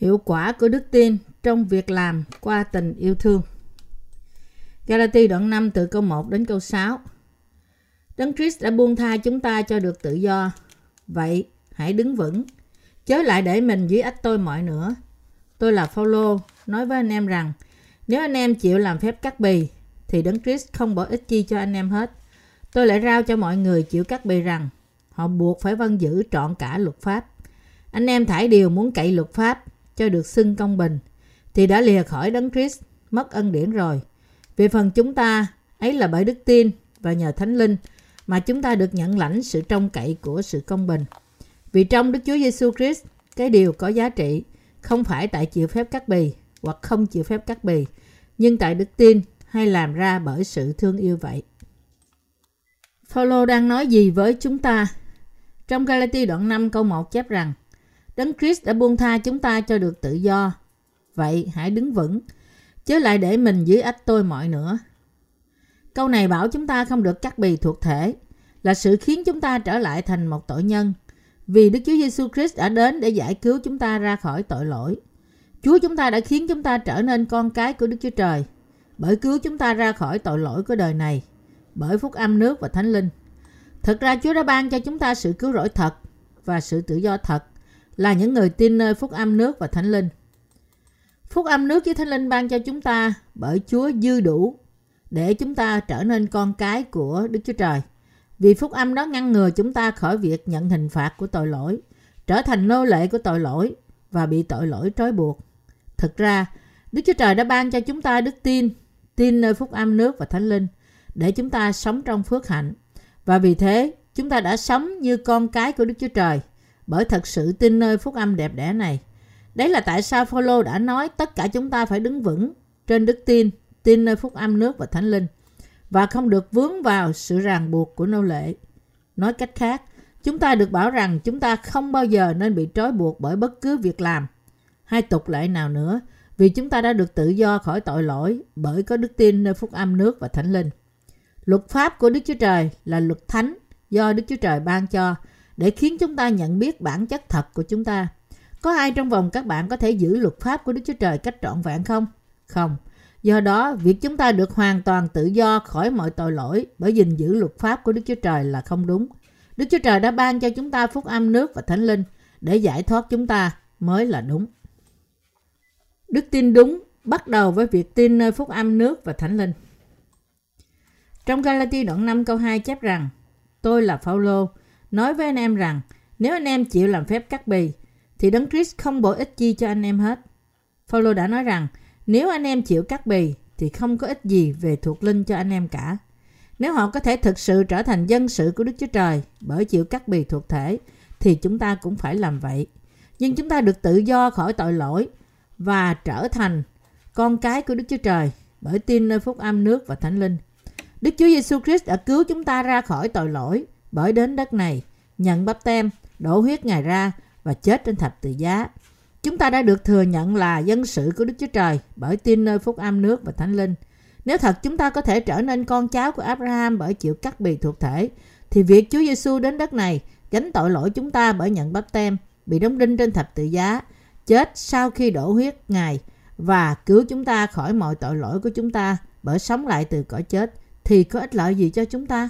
Hiệu quả của đức tin trong việc làm qua tình yêu thương. Galati đoạn 5 từ câu 1 đến câu 6. Đấng Christ đã buông tha chúng ta cho được tự do. Vậy, hãy đứng vững, chớ lại để mình dưới ách tôi mọi nữa. Tôi là Phaolô nói với anh em rằng, nếu anh em chịu làm phép cắt bì, thì Đấng Christ không bỏ ích chi cho anh em hết. Tôi lại rao cho mọi người chịu cắt bì rằng, họ buộc phải vâng giữ trọn cả luật pháp. Anh em thải điều muốn cậy luật pháp, cho được xưng công bình, thì đã lìa khỏi đấng Christ, mất ân điển rồi. Vì phần chúng ta, ấy là bởi đức tin và nhờ Thánh Linh mà chúng ta được nhận lãnh sự trông cậy của sự công bình. Vì trong Đức Chúa Giêsu Christ, cái điều có giá trị không phải tại chịu phép cắt bì hoặc không chịu phép cắt bì, nhưng tại đức tin hay làm ra bởi sự thương yêu vậy. Phaolô đang nói gì với chúng ta? Trong Galati đoạn 5 câu 1 chép rằng Đấng Christ đã buông tha chúng ta cho được tự do. Vậy hãy đứng vững, chứ lại để mình dưới ách tôi mọi nữa. Câu này bảo chúng ta không được cắt bì thuộc thể, là sự khiến chúng ta trở lại thành một tội nhân. Vì Đức Chúa Giêsu Christ đã đến để giải cứu chúng ta ra khỏi tội lỗi. Chúa chúng ta đã khiến chúng ta trở nên con cái của Đức Chúa Trời, bởi cứu chúng ta ra khỏi tội lỗi của đời này, bởi phúc âm nước và thánh linh. Thật ra Chúa đã ban cho chúng ta sự cứu rỗi thật và sự tự do thật là những người tin nơi phúc âm nước và thánh linh. Phúc âm nước với thánh linh ban cho chúng ta bởi Chúa dư đủ để chúng ta trở nên con cái của Đức Chúa Trời. Vì phúc âm đó ngăn ngừa chúng ta khỏi việc nhận hình phạt của tội lỗi, trở thành nô lệ của tội lỗi và bị tội lỗi trói buộc. Thực ra, Đức Chúa Trời đã ban cho chúng ta đức tin, tin nơi phúc âm nước và thánh linh để chúng ta sống trong phước hạnh. Và vì thế, chúng ta đã sống như con cái của Đức Chúa Trời bởi thật sự tin nơi phúc âm đẹp đẽ này. Đấy là tại sao Phaolô đã nói tất cả chúng ta phải đứng vững trên đức tin, tin nơi phúc âm nước và thánh linh và không được vướng vào sự ràng buộc của nô lệ. Nói cách khác, chúng ta được bảo rằng chúng ta không bao giờ nên bị trói buộc bởi bất cứ việc làm hay tục lệ nào nữa vì chúng ta đã được tự do khỏi tội lỗi bởi có đức tin nơi phúc âm nước và thánh linh. Luật pháp của Đức Chúa Trời là luật thánh do Đức Chúa Trời ban cho để khiến chúng ta nhận biết bản chất thật của chúng ta. Có ai trong vòng các bạn có thể giữ luật pháp của Đức Chúa Trời cách trọn vẹn không? Không. Do đó, việc chúng ta được hoàn toàn tự do khỏi mọi tội lỗi bởi gìn giữ luật pháp của Đức Chúa Trời là không đúng. Đức Chúa Trời đã ban cho chúng ta phúc âm nước và thánh linh để giải thoát chúng ta mới là đúng. Đức tin đúng bắt đầu với việc tin nơi phúc âm nước và thánh linh. Trong Galati đoạn 5 câu 2 chép rằng Tôi là Phaolô, nói với anh em rằng, nếu anh em chịu làm phép cắt bì, thì Đấng Christ không bổ ích chi cho anh em hết. Phaolô đã nói rằng, nếu anh em chịu cắt bì, thì không có ích gì về thuộc linh cho anh em cả. Nếu họ có thể thực sự trở thành dân sự của Đức Chúa Trời bởi chịu cắt bì thuộc thể, thì chúng ta cũng phải làm vậy. Nhưng chúng ta được tự do khỏi tội lỗi và trở thành con cái của Đức Chúa Trời bởi tin nơi phúc âm nước và thánh linh. Đức Chúa Giêsu Christ đã cứu chúng ta ra khỏi tội lỗi bởi đến đất này nhận bắp tem, đổ huyết Ngài ra và chết trên thập tự giá. Chúng ta đã được thừa nhận là dân sự của Đức Chúa Trời bởi tin nơi phúc âm nước và thánh linh. Nếu thật chúng ta có thể trở nên con cháu của Abraham bởi chịu cắt bì thuộc thể, thì việc Chúa Giêsu đến đất này gánh tội lỗi chúng ta bởi nhận bắp tem, bị đóng đinh trên thập tự giá, chết sau khi đổ huyết Ngài và cứu chúng ta khỏi mọi tội lỗi của chúng ta bởi sống lại từ cõi chết thì có ích lợi gì cho chúng ta?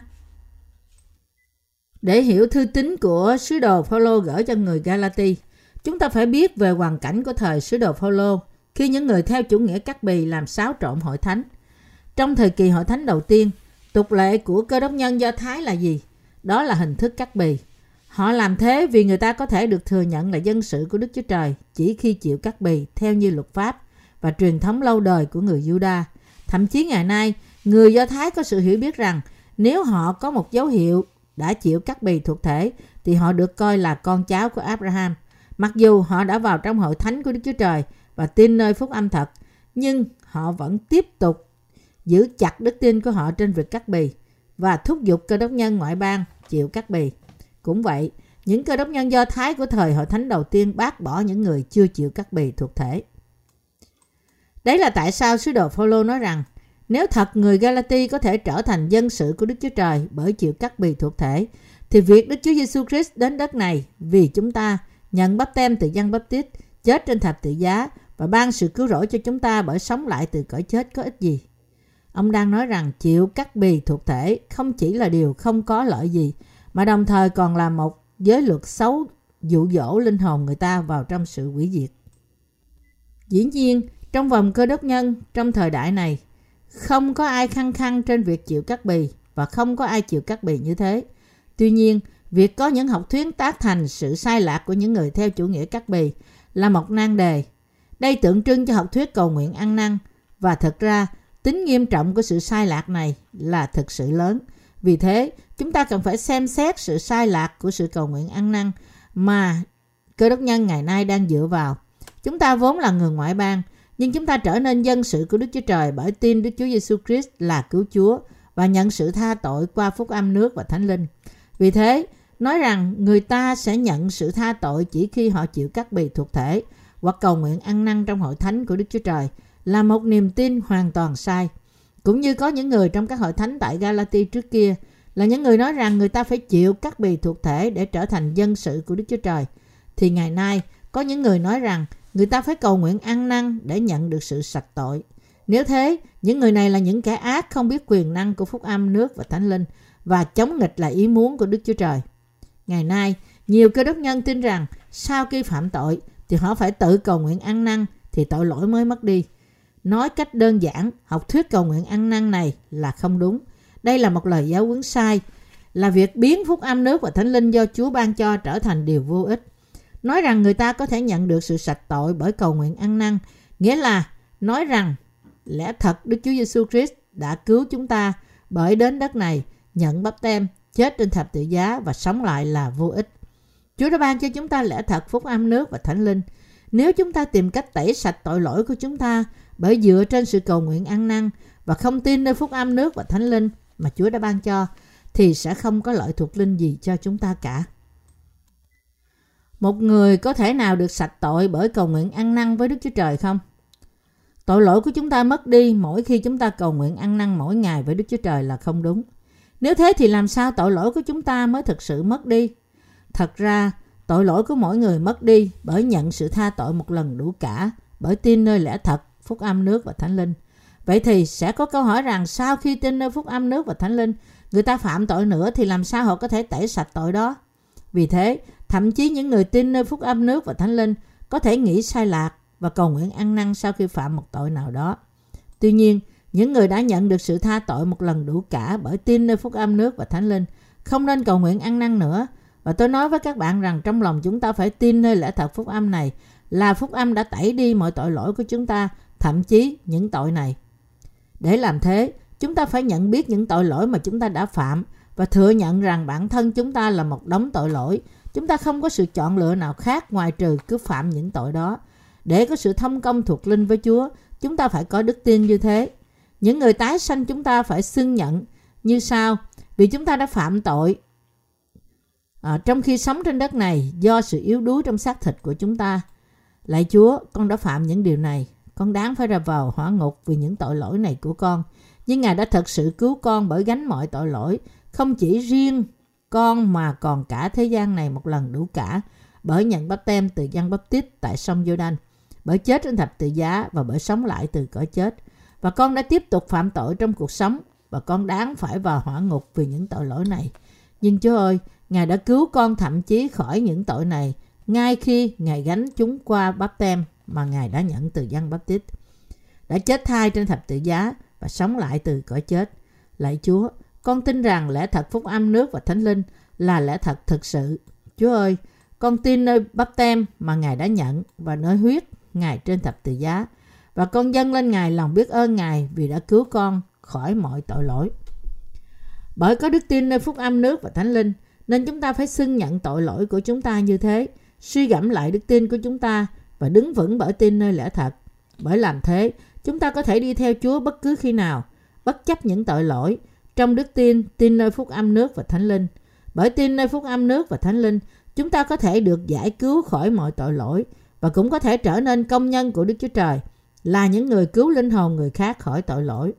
Để hiểu thư tín của sứ đồ Phaolô gửi cho người Galati, chúng ta phải biết về hoàn cảnh của thời sứ đồ Phaolô khi những người theo chủ nghĩa cắt bì làm xáo trộn hội thánh. Trong thời kỳ hội thánh đầu tiên, tục lệ của cơ đốc nhân Do Thái là gì? Đó là hình thức cắt bì. Họ làm thế vì người ta có thể được thừa nhận là dân sự của Đức Chúa Trời chỉ khi chịu cắt bì theo như luật pháp và truyền thống lâu đời của người Juda. Thậm chí ngày nay, người Do Thái có sự hiểu biết rằng nếu họ có một dấu hiệu đã chịu cắt bì thuộc thể thì họ được coi là con cháu của Abraham. Mặc dù họ đã vào trong hội thánh của Đức Chúa Trời và tin nơi phúc âm thật, nhưng họ vẫn tiếp tục giữ chặt đức tin của họ trên việc cắt bì và thúc giục cơ đốc nhân ngoại bang chịu cắt bì. Cũng vậy, những cơ đốc nhân do Thái của thời hội thánh đầu tiên bác bỏ những người chưa chịu cắt bì thuộc thể. Đấy là tại sao sứ đồ Phaolô nói rằng nếu thật người Galati có thể trở thành dân sự của Đức Chúa Trời bởi chịu cắt bì thuộc thể, thì việc Đức Chúa Giêsu Christ đến đất này vì chúng ta nhận bắp tem từ dân bắp tít chết trên thập tự giá và ban sự cứu rỗi cho chúng ta bởi sống lại từ cõi chết có ích gì. Ông đang nói rằng chịu cắt bì thuộc thể không chỉ là điều không có lợi gì, mà đồng thời còn là một giới luật xấu dụ dỗ linh hồn người ta vào trong sự quỷ diệt. Dĩ nhiên, trong vòng cơ đốc nhân, trong thời đại này, không có ai khăng khăng trên việc chịu cắt bì và không có ai chịu cắt bì như thế. Tuy nhiên, việc có những học thuyết tác thành sự sai lạc của những người theo chủ nghĩa cắt bì là một nan đề. Đây tượng trưng cho học thuyết cầu nguyện ăn năn và thật ra tính nghiêm trọng của sự sai lạc này là thực sự lớn. Vì thế, chúng ta cần phải xem xét sự sai lạc của sự cầu nguyện ăn năn mà cơ đốc nhân ngày nay đang dựa vào. Chúng ta vốn là người ngoại bang, nhưng chúng ta trở nên dân sự của Đức Chúa Trời bởi tin Đức Chúa Giêsu Christ là cứu Chúa và nhận sự tha tội qua phúc âm nước và thánh linh. Vì thế, nói rằng người ta sẽ nhận sự tha tội chỉ khi họ chịu cắt bì thuộc thể hoặc cầu nguyện ăn năn trong hội thánh của Đức Chúa Trời là một niềm tin hoàn toàn sai. Cũng như có những người trong các hội thánh tại Galati trước kia là những người nói rằng người ta phải chịu cắt bì thuộc thể để trở thành dân sự của Đức Chúa Trời. Thì ngày nay có những người nói rằng người ta phải cầu nguyện ăn năn để nhận được sự sạch tội. Nếu thế, những người này là những kẻ ác không biết quyền năng của phúc âm nước và thánh linh và chống nghịch là ý muốn của Đức Chúa Trời. Ngày nay, nhiều cơ đốc nhân tin rằng sau khi phạm tội thì họ phải tự cầu nguyện ăn năn thì tội lỗi mới mất đi. Nói cách đơn giản, học thuyết cầu nguyện ăn năn này là không đúng. Đây là một lời giáo huấn sai, là việc biến phúc âm nước và thánh linh do Chúa ban cho trở thành điều vô ích. Nói rằng người ta có thể nhận được sự sạch tội bởi cầu nguyện ăn năn, nghĩa là nói rằng lẽ thật Đức Chúa Giêsu Christ đã cứu chúng ta bởi đến đất này, nhận bắp tem, chết trên thập tự giá và sống lại là vô ích. Chúa đã ban cho chúng ta lẽ thật phúc âm nước và thánh linh. Nếu chúng ta tìm cách tẩy sạch tội lỗi của chúng ta bởi dựa trên sự cầu nguyện ăn năn và không tin nơi phúc âm nước và thánh linh mà Chúa đã ban cho, thì sẽ không có lợi thuộc linh gì cho chúng ta cả. Một người có thể nào được sạch tội bởi cầu nguyện ăn năn với Đức Chúa Trời không? Tội lỗi của chúng ta mất đi mỗi khi chúng ta cầu nguyện ăn năn mỗi ngày với Đức Chúa Trời là không đúng. Nếu thế thì làm sao tội lỗi của chúng ta mới thực sự mất đi? Thật ra, tội lỗi của mỗi người mất đi bởi nhận sự tha tội một lần đủ cả, bởi tin nơi lẽ thật, phúc âm nước và thánh linh. Vậy thì sẽ có câu hỏi rằng sau khi tin nơi phúc âm nước và thánh linh, người ta phạm tội nữa thì làm sao họ có thể tẩy sạch tội đó? Vì thế, thậm chí những người tin nơi phúc âm nước và thánh linh có thể nghĩ sai lạc và cầu nguyện ăn năn sau khi phạm một tội nào đó. Tuy nhiên, những người đã nhận được sự tha tội một lần đủ cả bởi tin nơi phúc âm nước và thánh linh không nên cầu nguyện ăn năn nữa. Và tôi nói với các bạn rằng trong lòng chúng ta phải tin nơi lẽ thật phúc âm này là phúc âm đã tẩy đi mọi tội lỗi của chúng ta, thậm chí những tội này. Để làm thế, chúng ta phải nhận biết những tội lỗi mà chúng ta đã phạm và thừa nhận rằng bản thân chúng ta là một đống tội lỗi. Chúng ta không có sự chọn lựa nào khác ngoài trừ cứ phạm những tội đó. Để có sự thông công thuộc linh với Chúa, chúng ta phải có đức tin như thế. Những người tái sanh chúng ta phải xưng nhận như sau, vì chúng ta đã phạm tội à, trong khi sống trên đất này do sự yếu đuối trong xác thịt của chúng ta. Lạy Chúa, con đã phạm những điều này. Con đáng phải ra vào hỏa ngục vì những tội lỗi này của con. Nhưng Ngài đã thật sự cứu con bởi gánh mọi tội lỗi, không chỉ riêng con mà còn cả thế gian này một lần đủ cả, bởi nhận bắp tem từ dân bắp tít tại sông Giô-đanh, bởi chết trên thập tự giá và bởi sống lại từ cõi chết. Và con đã tiếp tục phạm tội trong cuộc sống và con đáng phải vào hỏa ngục vì những tội lỗi này. Nhưng Chúa ơi, Ngài đã cứu con thậm chí khỏi những tội này ngay khi Ngài gánh chúng qua bắp tem mà Ngài đã nhận từ dân bắp tít. Đã chết thai trên thập tự giá và sống lại từ cõi chết. Lạy Chúa, con tin rằng lẽ thật phúc âm nước và thánh linh là lẽ thật thực sự. Chúa ơi, con tin nơi bắp tem mà Ngài đã nhận và nơi huyết Ngài trên thập tự giá. Và con dâng lên Ngài lòng biết ơn Ngài vì đã cứu con khỏi mọi tội lỗi. Bởi có đức tin nơi phúc âm nước và thánh linh, nên chúng ta phải xưng nhận tội lỗi của chúng ta như thế, suy gẫm lại đức tin của chúng ta và đứng vững bởi tin nơi lẽ thật. Bởi làm thế, chúng ta có thể đi theo Chúa bất cứ khi nào, bất chấp những tội lỗi, trong đức tin, tin nơi phúc âm nước và thánh linh. Bởi tin nơi phúc âm nước và thánh linh, chúng ta có thể được giải cứu khỏi mọi tội lỗi và cũng có thể trở nên công nhân của Đức Chúa Trời, là những người cứu linh hồn người khác khỏi tội lỗi.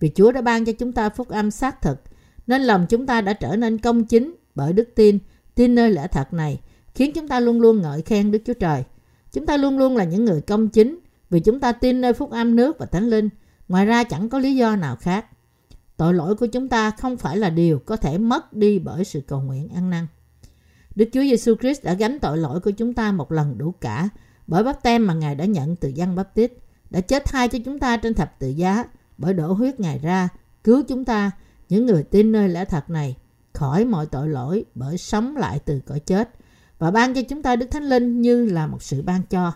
Vì Chúa đã ban cho chúng ta phúc âm xác thực, nên lòng chúng ta đã trở nên công chính bởi đức tin, tin nơi lẽ thật này, khiến chúng ta luôn luôn ngợi khen Đức Chúa Trời. Chúng ta luôn luôn là những người công chính vì chúng ta tin nơi phúc âm nước và thánh linh. Ngoài ra chẳng có lý do nào khác. Tội lỗi của chúng ta không phải là điều có thể mất đi bởi sự cầu nguyện ăn năn. Đức Chúa Giêsu Christ đã gánh tội lỗi của chúng ta một lần đủ cả bởi bắp tem mà Ngài đã nhận từ dân bắp tít, đã chết thay cho chúng ta trên thập tự giá bởi đổ huyết Ngài ra, cứu chúng ta, những người tin nơi lẽ thật này, khỏi mọi tội lỗi bởi sống lại từ cõi chết và ban cho chúng ta Đức Thánh Linh như là một sự ban cho.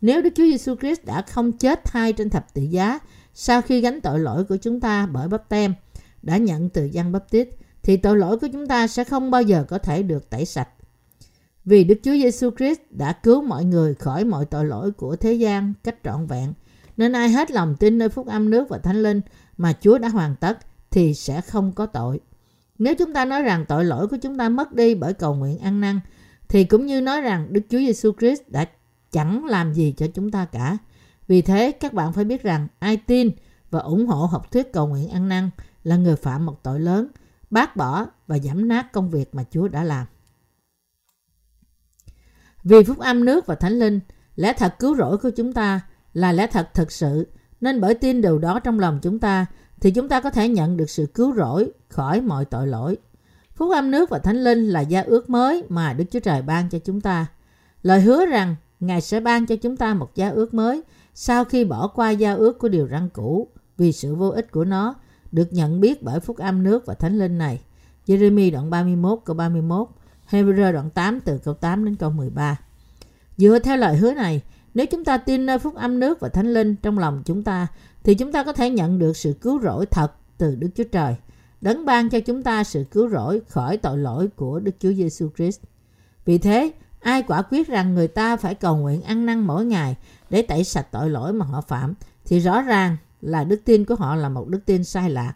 Nếu Đức Chúa Giêsu Christ đã không chết thay trên thập tự giá sau khi gánh tội lỗi của chúng ta bởi bắp tem đã nhận từ dân bắp tít thì tội lỗi của chúng ta sẽ không bao giờ có thể được tẩy sạch. Vì Đức Chúa Giêsu Christ đã cứu mọi người khỏi mọi tội lỗi của thế gian cách trọn vẹn, nên ai hết lòng tin nơi phúc âm nước và thánh linh mà Chúa đã hoàn tất thì sẽ không có tội. Nếu chúng ta nói rằng tội lỗi của chúng ta mất đi bởi cầu nguyện ăn năn, thì cũng như nói rằng Đức Chúa Giêsu Christ đã chẳng làm gì cho chúng ta cả. Vì thế, các bạn phải biết rằng ai tin và ủng hộ học thuyết cầu nguyện ăn năn là người phạm một tội lớn, bác bỏ và giảm nát công việc mà Chúa đã làm. Vì phúc âm nước và thánh linh, lẽ thật cứu rỗi của chúng ta là lẽ thật thực sự, nên bởi tin điều đó trong lòng chúng ta thì chúng ta có thể nhận được sự cứu rỗi khỏi mọi tội lỗi. Phúc âm nước và thánh linh là gia ước mới mà Đức Chúa Trời ban cho chúng ta. Lời hứa rằng Ngài sẽ ban cho chúng ta một gia ước mới sau khi bỏ qua giao ước của điều răn cũ vì sự vô ích của nó được nhận biết bởi phúc âm nước và thánh linh này. Jeremy đoạn 31 câu 31, Hebrew đoạn 8 từ câu 8 đến câu 13. Dựa theo lời hứa này, nếu chúng ta tin nơi phúc âm nước và thánh linh trong lòng chúng ta, thì chúng ta có thể nhận được sự cứu rỗi thật từ Đức Chúa Trời. Đấng ban cho chúng ta sự cứu rỗi khỏi tội lỗi của Đức Chúa Giêsu Christ. Vì thế, ai quả quyết rằng người ta phải cầu nguyện ăn năn mỗi ngày để tẩy sạch tội lỗi mà họ phạm, thì rõ ràng là đức tin của họ là một đức tin sai lạc.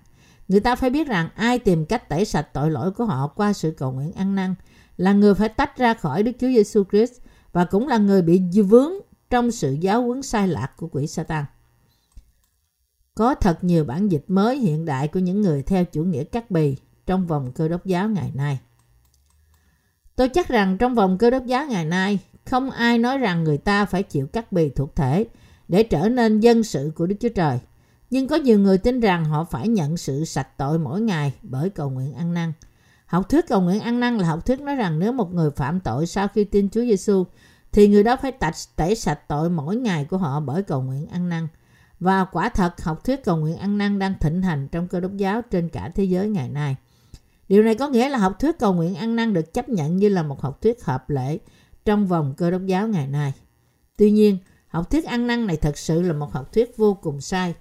Người ta phải biết rằng ai tìm cách tẩy sạch tội lỗi của họ qua sự cầu nguyện ăn năn là người phải tách ra khỏi Đức Chúa Giêsu Christ và cũng là người bị vướng trong sự giáo huấn sai lạc của quỷ Satan. Có thật nhiều bản dịch mới hiện đại của những người theo chủ nghĩa cắt bì trong vòng cơ đốc giáo ngày nay. Tôi chắc rằng trong vòng cơ đốc giáo ngày nay, không ai nói rằng người ta phải chịu cắt bì thuộc thể để trở nên dân sự của Đức Chúa Trời. Nhưng có nhiều người tin rằng họ phải nhận sự sạch tội mỗi ngày bởi cầu nguyện ăn năn. Học thuyết cầu nguyện ăn năn là học thuyết nói rằng nếu một người phạm tội sau khi tin Chúa Giêsu thì người đó phải tạch, tẩy sạch tội mỗi ngày của họ bởi cầu nguyện ăn năn. Và quả thật, học thuyết cầu nguyện ăn năn đang thịnh hành trong cơ đốc giáo trên cả thế giới ngày nay. Điều này có nghĩa là học thuyết cầu nguyện ăn năn được chấp nhận như là một học thuyết hợp lệ trong vòng cơ đốc giáo ngày nay. Tuy nhiên, học thuyết ăn năn này thật sự là một học thuyết vô cùng sai.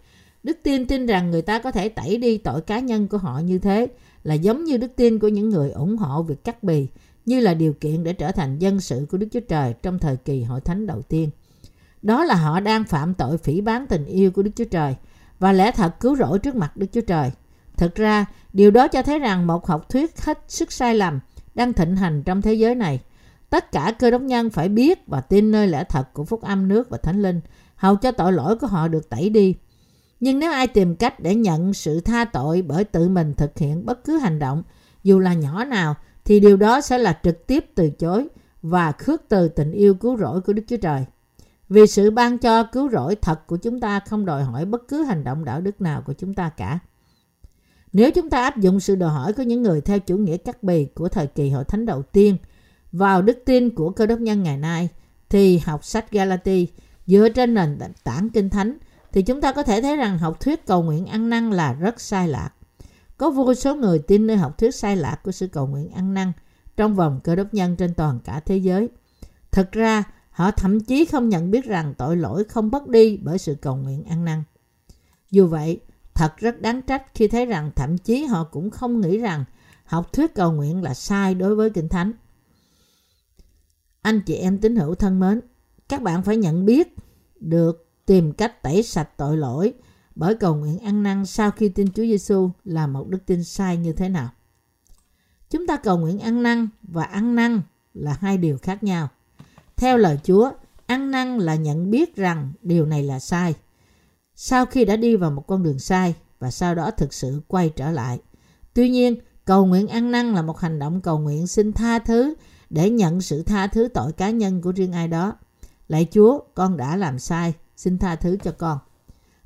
Đức tin tin rằng người ta có thể tẩy đi tội cá nhân của họ như thế là giống như đức tin của những người ủng hộ việc cắt bì như là điều kiện để trở thành dân sự của Đức Chúa Trời trong thời kỳ hội thánh đầu tiên. Đó là họ đang phạm tội phỉ bán tình yêu của Đức Chúa Trời và lẽ thật cứu rỗi trước mặt Đức Chúa Trời. Thực ra, điều đó cho thấy rằng một học thuyết hết sức sai lầm đang thịnh hành trong thế giới này. Tất cả cơ đốc nhân phải biết và tin nơi lẽ thật của phúc âm nước và thánh linh, hầu cho tội lỗi của họ được tẩy đi. Nhưng nếu ai tìm cách để nhận sự tha tội bởi tự mình thực hiện bất cứ hành động, dù là nhỏ nào, thì điều đó sẽ là trực tiếp từ chối và khước từ tình yêu cứu rỗi của Đức Chúa Trời. Vì sự ban cho cứu rỗi thật của chúng ta không đòi hỏi bất cứ hành động đạo đức nào của chúng ta cả. Nếu chúng ta áp dụng sự đòi hỏi của những người theo chủ nghĩa cắt bì của thời kỳ hội thánh đầu tiên vào đức tin của cơ đốc nhân ngày nay, thì học sách Galati dựa trên nền tảng kinh thánh thì chúng ta có thể thấy rằng học thuyết cầu nguyện ăn năn là rất sai lạc. Có vô số người tin nơi học thuyết sai lạc của sự cầu nguyện ăn năn trong vòng cơ đốc nhân trên toàn cả thế giới. Thật ra, họ thậm chí không nhận biết rằng tội lỗi không mất đi bởi sự cầu nguyện ăn năn. Dù vậy, thật rất đáng trách khi thấy rằng thậm chí họ cũng không nghĩ rằng học thuyết cầu nguyện là sai đối với Kinh Thánh. Anh chị em tín hữu thân mến, các bạn phải nhận biết được tìm cách tẩy sạch tội lỗi bởi cầu nguyện ăn năn sau khi tin Chúa Giêsu là một đức tin sai như thế nào. Chúng ta cầu nguyện ăn năn và ăn năn là hai điều khác nhau. Theo lời Chúa, ăn năn là nhận biết rằng điều này là sai. Sau khi đã đi vào một con đường sai và sau đó thực sự quay trở lại. Tuy nhiên, cầu nguyện ăn năn là một hành động cầu nguyện xin tha thứ để nhận sự tha thứ tội cá nhân của riêng ai đó. Lạy Chúa, con đã làm sai, xin tha thứ cho con.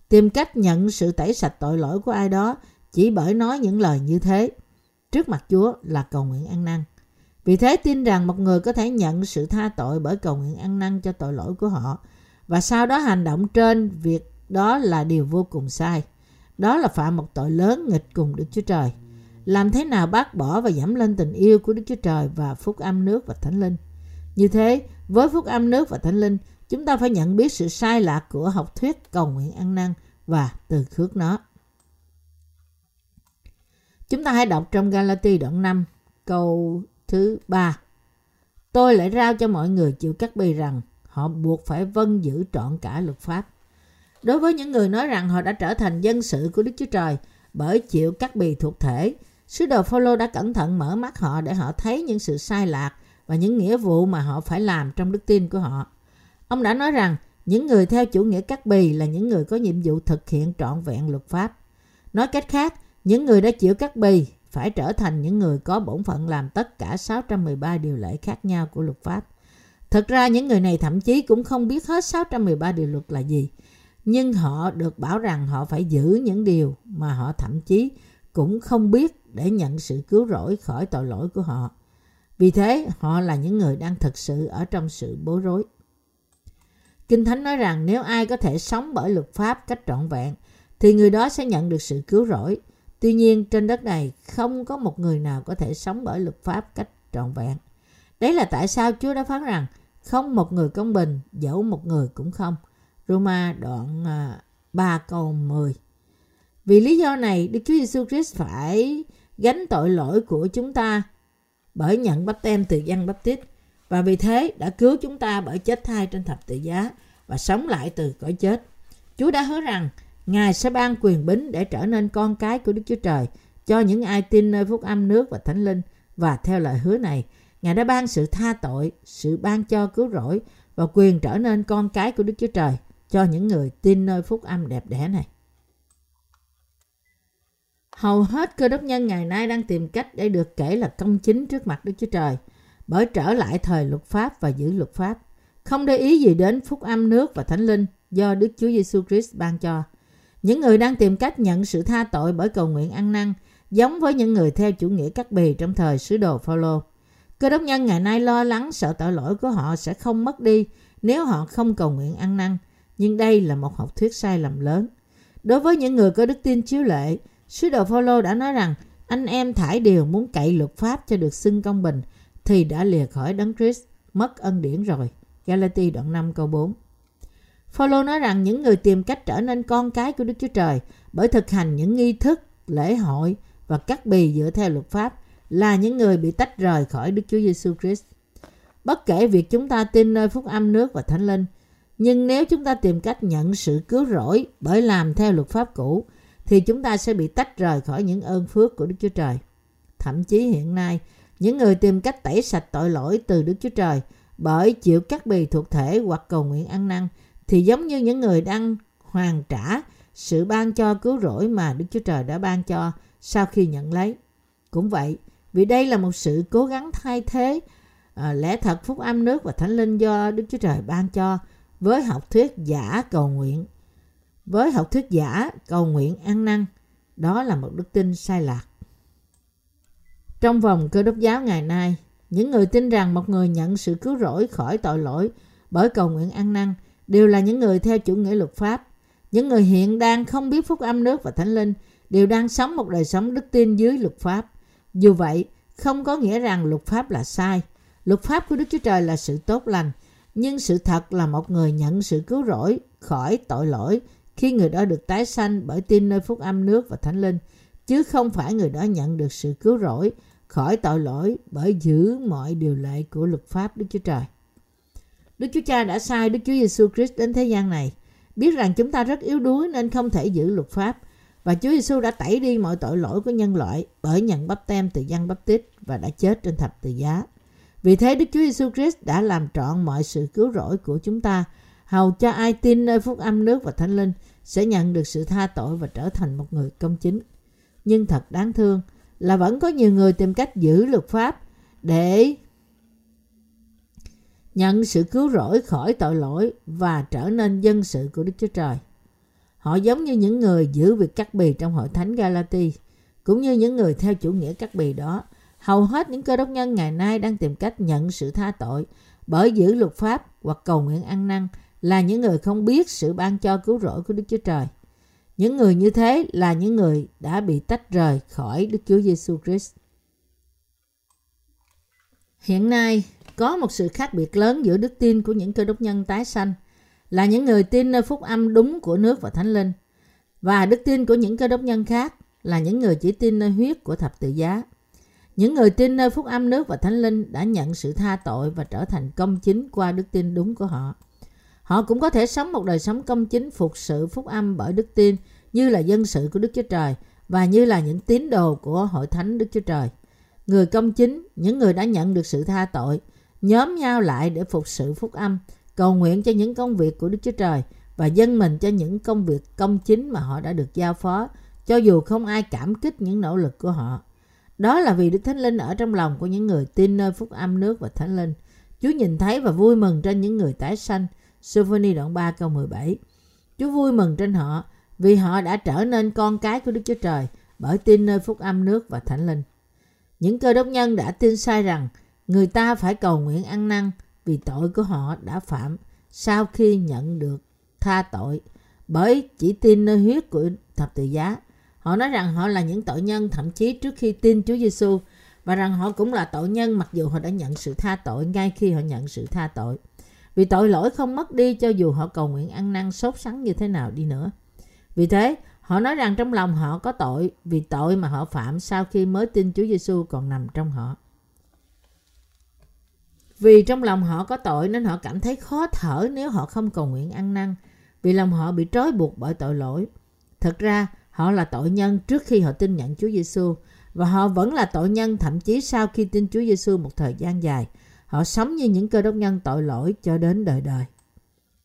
Tìm cách nhận sự tẩy sạch tội lỗi của ai đó chỉ bởi nói những lời như thế. Trước mặt Chúa là cầu nguyện ăn năn. Vì thế tin rằng một người có thể nhận sự tha tội bởi cầu nguyện ăn năn cho tội lỗi của họ và sau đó hành động trên việc đó là điều vô cùng sai. Đó là phạm một tội lớn nghịch cùng Đức Chúa Trời. Làm thế nào bác bỏ và giảm lên tình yêu của Đức Chúa Trời và phúc âm nước và thánh linh? Như thế, với phúc âm nước và thánh linh, chúng ta phải nhận biết sự sai lạc của học thuyết cầu nguyện ăn năn và từ khước nó. Chúng ta hãy đọc trong Galati đoạn 5, câu thứ 3. Tôi lại rao cho mọi người chịu cắt bì rằng họ buộc phải vâng giữ trọn cả luật pháp. Đối với những người nói rằng họ đã trở thành dân sự của Đức Chúa Trời bởi chịu cắt bì thuộc thể, sứ đồ Phaolô đã cẩn thận mở mắt họ để họ thấy những sự sai lạc và những nghĩa vụ mà họ phải làm trong đức tin của họ. Ông đã nói rằng những người theo chủ nghĩa cắt bì là những người có nhiệm vụ thực hiện trọn vẹn luật pháp. Nói cách khác, những người đã chịu cắt bì phải trở thành những người có bổn phận làm tất cả 613 điều lệ khác nhau của luật pháp. Thực ra những người này thậm chí cũng không biết hết 613 điều luật là gì, nhưng họ được bảo rằng họ phải giữ những điều mà họ thậm chí cũng không biết để nhận sự cứu rỗi khỏi tội lỗi của họ. Vì thế, họ là những người đang thực sự ở trong sự bối rối. Kinh Thánh nói rằng nếu ai có thể sống bởi luật pháp cách trọn vẹn, thì người đó sẽ nhận được sự cứu rỗi. Tuy nhiên, trên đất này không có một người nào có thể sống bởi luật pháp cách trọn vẹn. Đấy là tại sao Chúa đã phán rằng không một người công bình, dẫu một người cũng không. Roma đoạn à, 3 câu 10 vì lý do này, Đức Chúa Giêsu Christ phải gánh tội lỗi của chúng ta bởi nhận bắp tem từ dân bắp tít và vì thế đã cứu chúng ta bởi chết thai trên thập tự giá và sống lại từ cõi chết. Chúa đã hứa rằng Ngài sẽ ban quyền bính để trở nên con cái của Đức Chúa Trời cho những ai tin nơi phúc âm nước và thánh linh và theo lời hứa này, Ngài đã ban sự tha tội, sự ban cho cứu rỗi và quyền trở nên con cái của Đức Chúa Trời cho những người tin nơi phúc âm đẹp đẽ này. Hầu hết cơ đốc nhân ngày nay đang tìm cách để được kể là công chính trước mặt Đức Chúa Trời bởi trở lại thời luật pháp và giữ luật pháp. Không để ý gì đến phúc âm nước và thánh linh do Đức Chúa Giêsu Christ ban cho. Những người đang tìm cách nhận sự tha tội bởi cầu nguyện ăn năn giống với những người theo chủ nghĩa cắt bì trong thời sứ đồ Phaolô. Cơ đốc nhân ngày nay lo lắng sợ tội lỗi của họ sẽ không mất đi nếu họ không cầu nguyện ăn năn. Nhưng đây là một học thuyết sai lầm lớn. Đối với những người có đức tin chiếu lệ, sứ đồ Phaolô đã nói rằng anh em thải điều muốn cậy luật pháp cho được xưng công bình thì đã lìa khỏi đấng Christ, mất ân điển rồi. Galati đoạn 5 câu 4 Phaolô nói rằng những người tìm cách trở nên con cái của Đức Chúa Trời bởi thực hành những nghi thức, lễ hội và cắt bì dựa theo luật pháp là những người bị tách rời khỏi Đức Chúa Giêsu Christ. Bất kể việc chúng ta tin nơi phúc âm nước và thánh linh, nhưng nếu chúng ta tìm cách nhận sự cứu rỗi bởi làm theo luật pháp cũ, thì chúng ta sẽ bị tách rời khỏi những ơn phước của Đức Chúa Trời. Thậm chí hiện nay, những người tìm cách tẩy sạch tội lỗi từ Đức Chúa Trời bởi chịu cắt bì thuộc thể hoặc cầu nguyện ăn năn thì giống như những người đang hoàn trả sự ban cho cứu rỗi mà Đức Chúa Trời đã ban cho sau khi nhận lấy. Cũng vậy, vì đây là một sự cố gắng thay thế à, lẽ thật phúc âm nước và thánh linh do Đức Chúa Trời ban cho với học thuyết giả cầu nguyện. Với học thuyết giả cầu nguyện ăn năn, đó là một đức tin sai lạc. Trong vòng cơ đốc giáo ngày nay, những người tin rằng một người nhận sự cứu rỗi khỏi tội lỗi bởi cầu nguyện ăn năn đều là những người theo chủ nghĩa luật pháp. Những người hiện đang không biết phúc âm nước và thánh linh đều đang sống một đời sống đức tin dưới luật pháp. Dù vậy, không có nghĩa rằng luật pháp là sai. Luật pháp của Đức Chúa Trời là sự tốt lành, nhưng sự thật là một người nhận sự cứu rỗi khỏi tội lỗi khi người đó được tái sanh bởi tin nơi phúc âm nước và thánh linh, chứ không phải người đó nhận được sự cứu rỗi khỏi tội lỗi bởi giữ mọi điều lệ của luật pháp Đức Chúa Trời. Đức Chúa Cha đã sai Đức Chúa Giêsu Christ đến thế gian này, biết rằng chúng ta rất yếu đuối nên không thể giữ luật pháp và Chúa Giêsu đã tẩy đi mọi tội lỗi của nhân loại bởi nhận bắp tem từ dân bắp tít và đã chết trên thập tự giá. Vì thế Đức Chúa Giêsu Christ đã làm trọn mọi sự cứu rỗi của chúng ta, hầu cho ai tin nơi phúc âm nước và thánh linh sẽ nhận được sự tha tội và trở thành một người công chính. Nhưng thật đáng thương là vẫn có nhiều người tìm cách giữ luật pháp để nhận sự cứu rỗi khỏi tội lỗi và trở nên dân sự của Đức Chúa Trời. Họ giống như những người giữ việc cắt bì trong hội thánh Galati, cũng như những người theo chủ nghĩa cắt bì đó. Hầu hết những cơ đốc nhân ngày nay đang tìm cách nhận sự tha tội bởi giữ luật pháp hoặc cầu nguyện ăn năn là những người không biết sự ban cho cứu rỗi của Đức Chúa Trời. Những người như thế là những người đã bị tách rời khỏi Đức Chúa Giêsu Christ. Hiện nay, có một sự khác biệt lớn giữa đức tin của những cơ đốc nhân tái sanh là những người tin nơi phúc âm đúng của nước và thánh linh và đức tin của những cơ đốc nhân khác là những người chỉ tin nơi huyết của thập tự giá. Những người tin nơi phúc âm nước và thánh linh đã nhận sự tha tội và trở thành công chính qua đức tin đúng của họ. Họ cũng có thể sống một đời sống công chính phục sự phúc âm bởi đức tin như là dân sự của Đức Chúa Trời và như là những tín đồ của hội thánh Đức Chúa Trời. Người công chính, những người đã nhận được sự tha tội, nhóm nhau lại để phục sự phúc âm, cầu nguyện cho những công việc của Đức Chúa Trời và dân mình cho những công việc công chính mà họ đã được giao phó, cho dù không ai cảm kích những nỗ lực của họ. Đó là vì Đức Thánh Linh ở trong lòng của những người tin nơi phúc âm nước và Thánh Linh. Chúa nhìn thấy và vui mừng trên những người tái sanh. Sophoni đoạn 3 câu 17 Chúa vui mừng trên họ, vì họ đã trở nên con cái của Đức Chúa Trời, bởi tin nơi phúc âm nước và Thánh Linh. Những cơ đốc nhân đã tin sai rằng, người ta phải cầu nguyện ăn năn vì tội của họ đã phạm sau khi nhận được tha tội bởi chỉ tin nơi huyết của thập tự giá. Họ nói rằng họ là những tội nhân thậm chí trước khi tin Chúa Giêsu và rằng họ cũng là tội nhân mặc dù họ đã nhận sự tha tội ngay khi họ nhận sự tha tội. Vì tội lỗi không mất đi cho dù họ cầu nguyện ăn năn sốt sắng như thế nào đi nữa. Vì thế, họ nói rằng trong lòng họ có tội vì tội mà họ phạm sau khi mới tin Chúa Giêsu còn nằm trong họ. Vì trong lòng họ có tội nên họ cảm thấy khó thở nếu họ không cầu nguyện ăn năn, vì lòng họ bị trói buộc bởi tội lỗi. Thật ra, họ là tội nhân trước khi họ tin nhận Chúa Giêsu và họ vẫn là tội nhân thậm chí sau khi tin Chúa Giêsu một thời gian dài. Họ sống như những cơ đốc nhân tội lỗi cho đến đời đời.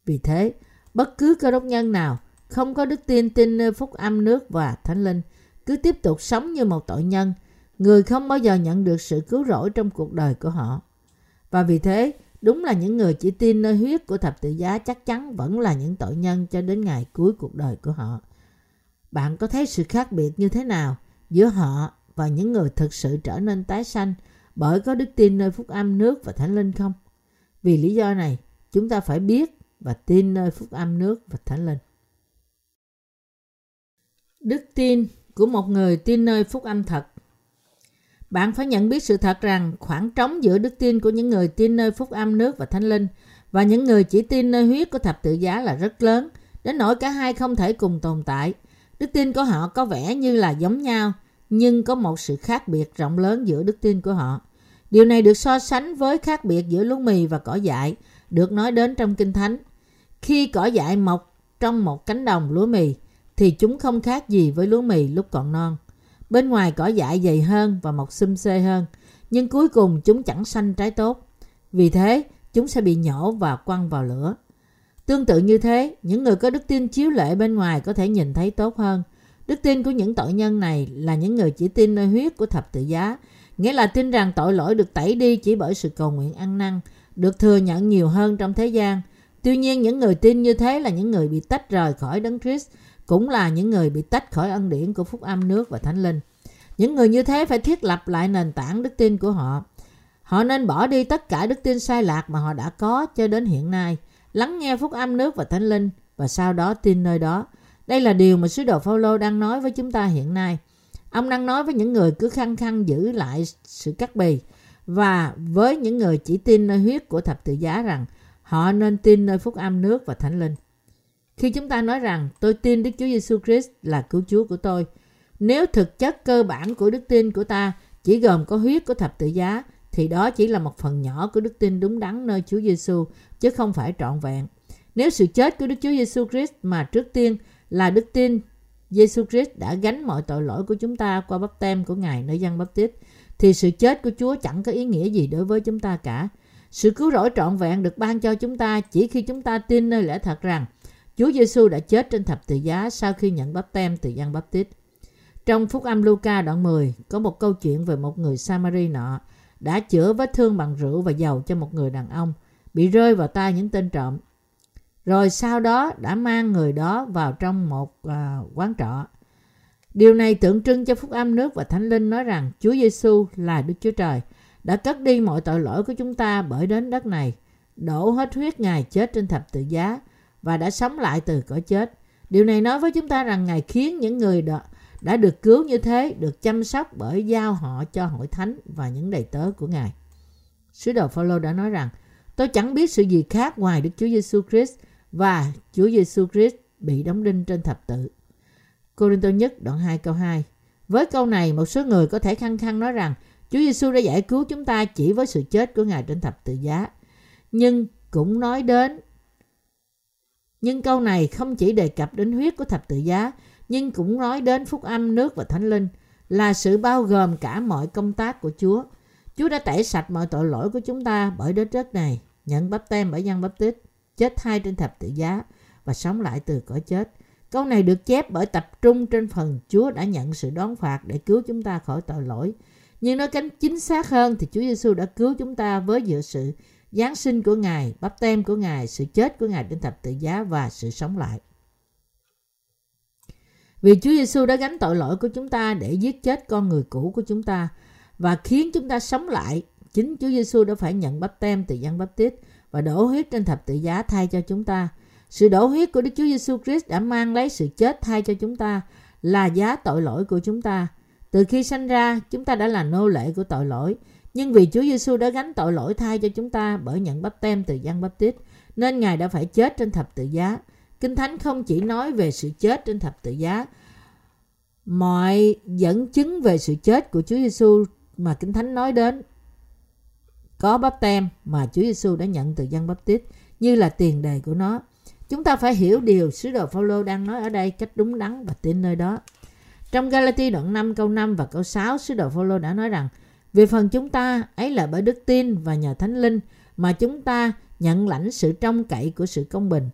Vì thế, bất cứ cơ đốc nhân nào không có đức tin tin nơi phúc âm nước và thánh linh cứ tiếp tục sống như một tội nhân, người không bao giờ nhận được sự cứu rỗi trong cuộc đời của họ. Và vì thế, đúng là những người chỉ tin nơi huyết của thập tự giá chắc chắn vẫn là những tội nhân cho đến ngày cuối cuộc đời của họ. Bạn có thấy sự khác biệt như thế nào giữa họ và những người thực sự trở nên tái sanh bởi có đức tin nơi phúc âm nước và thánh linh không? Vì lý do này, chúng ta phải biết và tin nơi phúc âm nước và thánh linh. Đức tin của một người tin nơi phúc âm thật bạn phải nhận biết sự thật rằng khoảng trống giữa đức tin của những người tin nơi phúc âm nước và thánh linh và những người chỉ tin nơi huyết của thập tự giá là rất lớn, đến nỗi cả hai không thể cùng tồn tại. Đức tin của họ có vẻ như là giống nhau, nhưng có một sự khác biệt rộng lớn giữa đức tin của họ. Điều này được so sánh với khác biệt giữa lúa mì và cỏ dại, được nói đến trong Kinh Thánh. Khi cỏ dại mọc trong một cánh đồng lúa mì, thì chúng không khác gì với lúa mì lúc còn non. Bên ngoài cỏ dại dày hơn và mọc xum xê hơn, nhưng cuối cùng chúng chẳng xanh trái tốt. Vì thế, chúng sẽ bị nhổ và quăng vào lửa. Tương tự như thế, những người có đức tin chiếu lệ bên ngoài có thể nhìn thấy tốt hơn. Đức tin của những tội nhân này là những người chỉ tin nơi huyết của thập tự giá, nghĩa là tin rằng tội lỗi được tẩy đi chỉ bởi sự cầu nguyện ăn năn, được thừa nhận nhiều hơn trong thế gian. Tuy nhiên, những người tin như thế là những người bị tách rời khỏi Đấng Christ cũng là những người bị tách khỏi ân điển của phúc âm nước và thánh linh. Những người như thế phải thiết lập lại nền tảng đức tin của họ. Họ nên bỏ đi tất cả đức tin sai lạc mà họ đã có cho đến hiện nay, lắng nghe phúc âm nước và thánh linh và sau đó tin nơi đó. Đây là điều mà sứ đồ Phaolô đang nói với chúng ta hiện nay. Ông đang nói với những người cứ khăng khăng giữ lại sự cắt bì và với những người chỉ tin nơi huyết của thập tự giá rằng họ nên tin nơi phúc âm nước và thánh linh. Khi chúng ta nói rằng tôi tin Đức Chúa Giêsu Christ là cứu Chúa của tôi, nếu thực chất cơ bản của đức tin của ta chỉ gồm có huyết của thập tự giá, thì đó chỉ là một phần nhỏ của đức tin đúng đắn nơi Chúa Giêsu chứ không phải trọn vẹn. Nếu sự chết của Đức Chúa Giêsu Christ mà trước tiên là đức tin Giêsu Christ đã gánh mọi tội lỗi của chúng ta qua bắp tem của Ngài nơi dân bắp tít, thì sự chết của Chúa chẳng có ý nghĩa gì đối với chúng ta cả. Sự cứu rỗi trọn vẹn được ban cho chúng ta chỉ khi chúng ta tin nơi lẽ thật rằng Chúa Giêsu đã chết trên thập tự giá sau khi nhận bắp tem từ Giăng Bắp Tít. Trong Phúc âm Luca đoạn 10 có một câu chuyện về một người Samari nọ đã chữa vết thương bằng rượu và dầu cho một người đàn ông. bị rơi vào tay những tên trộm. Rồi sau đó đã mang người đó vào trong một uh, quán trọ. Điều này tượng trưng cho phúc âm nước và thánh linh nói rằng Chúa Giêsu là Đức Chúa Trời đã cất đi mọi tội lỗi của chúng ta bởi đến đất này, đổ hết huyết Ngài chết trên thập tự giá và đã sống lại từ cõi chết. Điều này nói với chúng ta rằng Ngài khiến những người đó đã được cứu như thế được chăm sóc bởi giao họ cho hội thánh và những đầy tớ của Ngài. Sứ đồ Phaolô đã nói rằng tôi chẳng biết sự gì khác ngoài Đức Chúa Giêsu Christ và Chúa Giêsu Christ bị đóng đinh trên thập tự. Cô-rin-tô nhất đoạn 2 câu 2 Với câu này, một số người có thể khăng khăng nói rằng Chúa Giêsu đã giải cứu chúng ta chỉ với sự chết của Ngài trên thập tự giá. Nhưng cũng nói đến nhưng câu này không chỉ đề cập đến huyết của thập tự giá, nhưng cũng nói đến phúc âm nước và thánh linh là sự bao gồm cả mọi công tác của Chúa. Chúa đã tẩy sạch mọi tội lỗi của chúng ta bởi đất đất này, nhận bắp tem bởi dân bắp tít, chết thay trên thập tự giá và sống lại từ cõi chết. Câu này được chép bởi tập trung trên phần Chúa đã nhận sự đón phạt để cứu chúng ta khỏi tội lỗi. Nhưng nói cách chính xác hơn thì Chúa Giêsu đã cứu chúng ta với dựa sự Giáng sinh của Ngài, bắp tem của Ngài, sự chết của Ngài trên thập tự giá và sự sống lại. Vì Chúa Giêsu đã gánh tội lỗi của chúng ta để giết chết con người cũ của chúng ta và khiến chúng ta sống lại. Chính Chúa Giêsu đã phải nhận bắp tem từ dân bắp tít và đổ huyết trên thập tự giá thay cho chúng ta. Sự đổ huyết của Đức Chúa Giêsu Christ đã mang lấy sự chết thay cho chúng ta là giá tội lỗi của chúng ta. Từ khi sanh ra, chúng ta đã là nô lệ của tội lỗi. Nhưng vì Chúa Giêsu đã gánh tội lỗi thay cho chúng ta bởi nhận bắp tem từ dân bắp tít, nên Ngài đã phải chết trên thập tự giá. Kinh Thánh không chỉ nói về sự chết trên thập tự giá, mọi dẫn chứng về sự chết của Chúa Giêsu mà Kinh Thánh nói đến có bắp tem mà Chúa Giêsu đã nhận từ dân bắp tít như là tiền đề của nó. Chúng ta phải hiểu điều sứ đồ Phaolô đang nói ở đây cách đúng đắn và tin nơi đó. Trong Galati đoạn 5 câu 5 và câu 6, sứ đồ Phaolô đã nói rằng về phần chúng ta ấy là bởi đức tin và nhờ Thánh Linh mà chúng ta nhận lãnh sự trong cậy của sự công bình.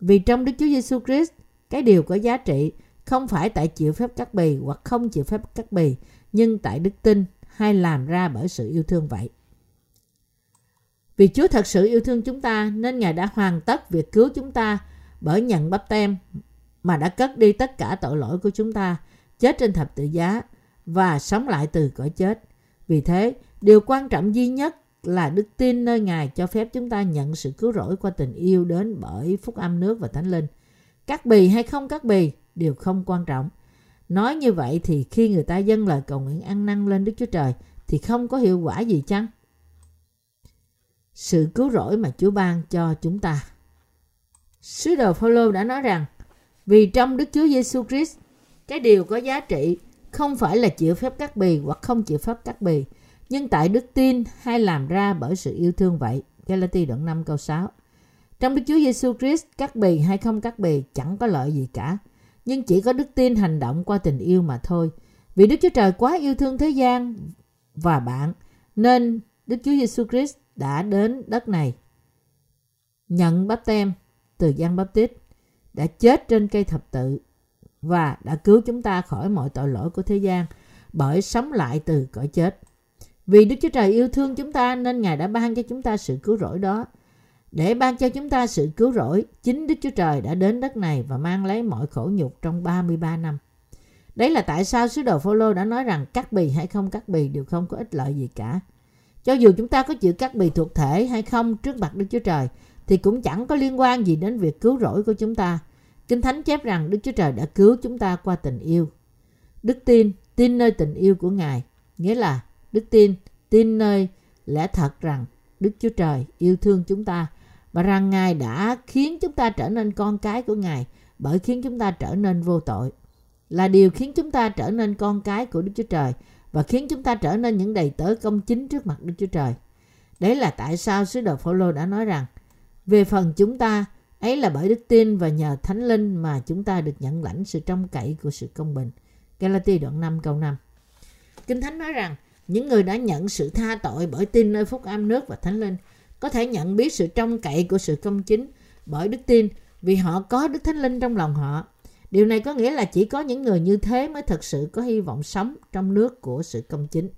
Vì trong Đức Chúa Giêsu Christ, cái điều có giá trị không phải tại chịu phép cắt bì hoặc không chịu phép cắt bì, nhưng tại đức tin hay làm ra bởi sự yêu thương vậy. Vì Chúa thật sự yêu thương chúng ta nên Ngài đã hoàn tất việc cứu chúng ta bởi nhận bắp tem mà đã cất đi tất cả tội lỗi của chúng ta, chết trên thập tự giá và sống lại từ cõi chết. Vì thế, điều quan trọng duy nhất là đức tin nơi Ngài cho phép chúng ta nhận sự cứu rỗi qua tình yêu đến bởi phúc âm nước và thánh linh. Cắt bì hay không cắt bì đều không quan trọng. Nói như vậy thì khi người ta dâng lời cầu nguyện ăn năn lên Đức Chúa Trời thì không có hiệu quả gì chăng? Sự cứu rỗi mà Chúa ban cho chúng ta. Sứ đồ Phaolô đã nói rằng vì trong Đức Chúa Giêsu Christ cái điều có giá trị không phải là chịu phép cắt bì hoặc không chịu phép cắt bì, nhưng tại đức tin hay làm ra bởi sự yêu thương vậy. Galati đoạn 5 câu 6 Trong Đức Chúa Giêsu Christ, cắt bì hay không cắt bì chẳng có lợi gì cả, nhưng chỉ có đức tin hành động qua tình yêu mà thôi. Vì Đức Chúa Trời quá yêu thương thế gian và bạn, nên Đức Chúa Giêsu Christ đã đến đất này nhận bắp tem từ Giăng Bắp Tít đã chết trên cây thập tự và đã cứu chúng ta khỏi mọi tội lỗi của thế gian bởi sống lại từ cõi chết. Vì Đức Chúa Trời yêu thương chúng ta nên Ngài đã ban cho chúng ta sự cứu rỗi đó. Để ban cho chúng ta sự cứu rỗi, chính Đức Chúa Trời đã đến đất này và mang lấy mọi khổ nhục trong 33 năm. Đấy là tại sao sứ đồ Phaolô đã nói rằng cắt bì hay không cắt bì đều không có ích lợi gì cả. Cho dù chúng ta có chịu cắt bì thuộc thể hay không trước mặt Đức Chúa Trời, thì cũng chẳng có liên quan gì đến việc cứu rỗi của chúng ta. Kinh Thánh chép rằng Đức Chúa Trời đã cứu chúng ta qua tình yêu. Đức tin, tin nơi tình yêu của Ngài, nghĩa là đức tin, tin nơi lẽ thật rằng Đức Chúa Trời yêu thương chúng ta và rằng Ngài đã khiến chúng ta trở nên con cái của Ngài bởi khiến chúng ta trở nên vô tội. Là điều khiến chúng ta trở nên con cái của Đức Chúa Trời và khiến chúng ta trở nên những đầy tớ công chính trước mặt Đức Chúa Trời. Đấy là tại sao sứ đồ Phaolô đã nói rằng, về phần chúng ta, ấy là bởi đức tin và nhờ Thánh Linh mà chúng ta được nhận lãnh sự trong cậy của sự công bình. Galati đoạn 5 câu 5 Kinh Thánh nói rằng, những người đã nhận sự tha tội bởi tin nơi phúc âm nước và Thánh Linh, có thể nhận biết sự trong cậy của sự công chính bởi đức tin vì họ có Đức Thánh Linh trong lòng họ. Điều này có nghĩa là chỉ có những người như thế mới thực sự có hy vọng sống trong nước của sự công chính.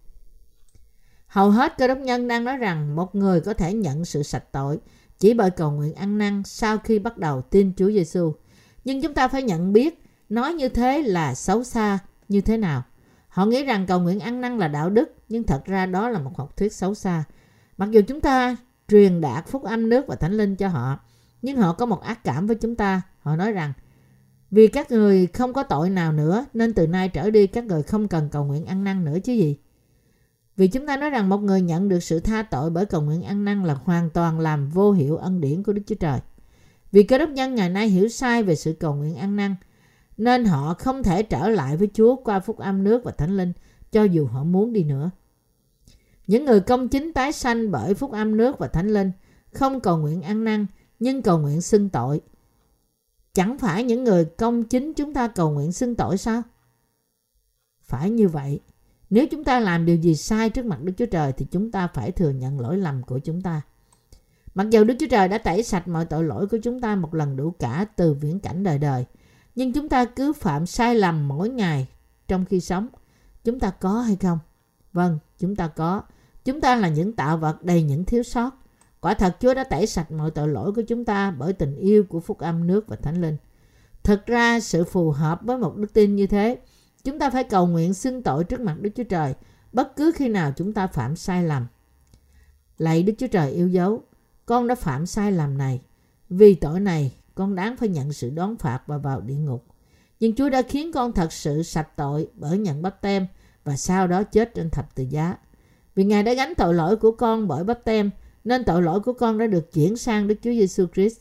Hầu hết cơ đốc nhân đang nói rằng một người có thể nhận sự sạch tội chỉ bởi cầu nguyện ăn năn sau khi bắt đầu tin Chúa Giêsu. Nhưng chúng ta phải nhận biết nói như thế là xấu xa như thế nào. Họ nghĩ rằng cầu nguyện ăn năn là đạo đức, nhưng thật ra đó là một học thuyết xấu xa. Mặc dù chúng ta truyền đạt phúc âm nước và thánh linh cho họ, nhưng họ có một ác cảm với chúng ta. Họ nói rằng, vì các người không có tội nào nữa, nên từ nay trở đi các người không cần cầu nguyện ăn năn nữa chứ gì. Vì chúng ta nói rằng một người nhận được sự tha tội bởi cầu nguyện ăn năn là hoàn toàn làm vô hiệu ân điển của Đức Chúa Trời. Vì cơ đốc nhân ngày nay hiểu sai về sự cầu nguyện ăn năn, nên họ không thể trở lại với Chúa qua phúc âm nước và thánh linh, cho dù họ muốn đi nữa. Những người công chính tái sanh bởi phúc âm nước và thánh linh, không cầu nguyện ăn năn, nhưng cầu nguyện xưng tội. Chẳng phải những người công chính chúng ta cầu nguyện xưng tội sao? Phải như vậy. Nếu chúng ta làm điều gì sai trước mặt Đức Chúa Trời thì chúng ta phải thừa nhận lỗi lầm của chúng ta. Mặc dù Đức Chúa Trời đã tẩy sạch mọi tội lỗi của chúng ta một lần đủ cả từ viễn cảnh đời đời, nhưng chúng ta cứ phạm sai lầm mỗi ngày trong khi sống. Chúng ta có hay không? Vâng, chúng ta có. Chúng ta là những tạo vật đầy những thiếu sót. Quả thật Chúa đã tẩy sạch mọi tội lỗi của chúng ta bởi tình yêu của phúc âm nước và thánh linh. Thực ra sự phù hợp với một đức tin như thế, chúng ta phải cầu nguyện xưng tội trước mặt Đức Chúa Trời bất cứ khi nào chúng ta phạm sai lầm. Lạy Đức Chúa Trời yêu dấu, con đã phạm sai lầm này. Vì tội này, con đáng phải nhận sự đón phạt và vào địa ngục. Nhưng Chúa đã khiến con thật sự sạch tội bởi nhận bắp tem và sau đó chết trên thập tự giá. Vì Ngài đã gánh tội lỗi của con bởi bắp tem, nên tội lỗi của con đã được chuyển sang Đức Chúa Giêsu Christ.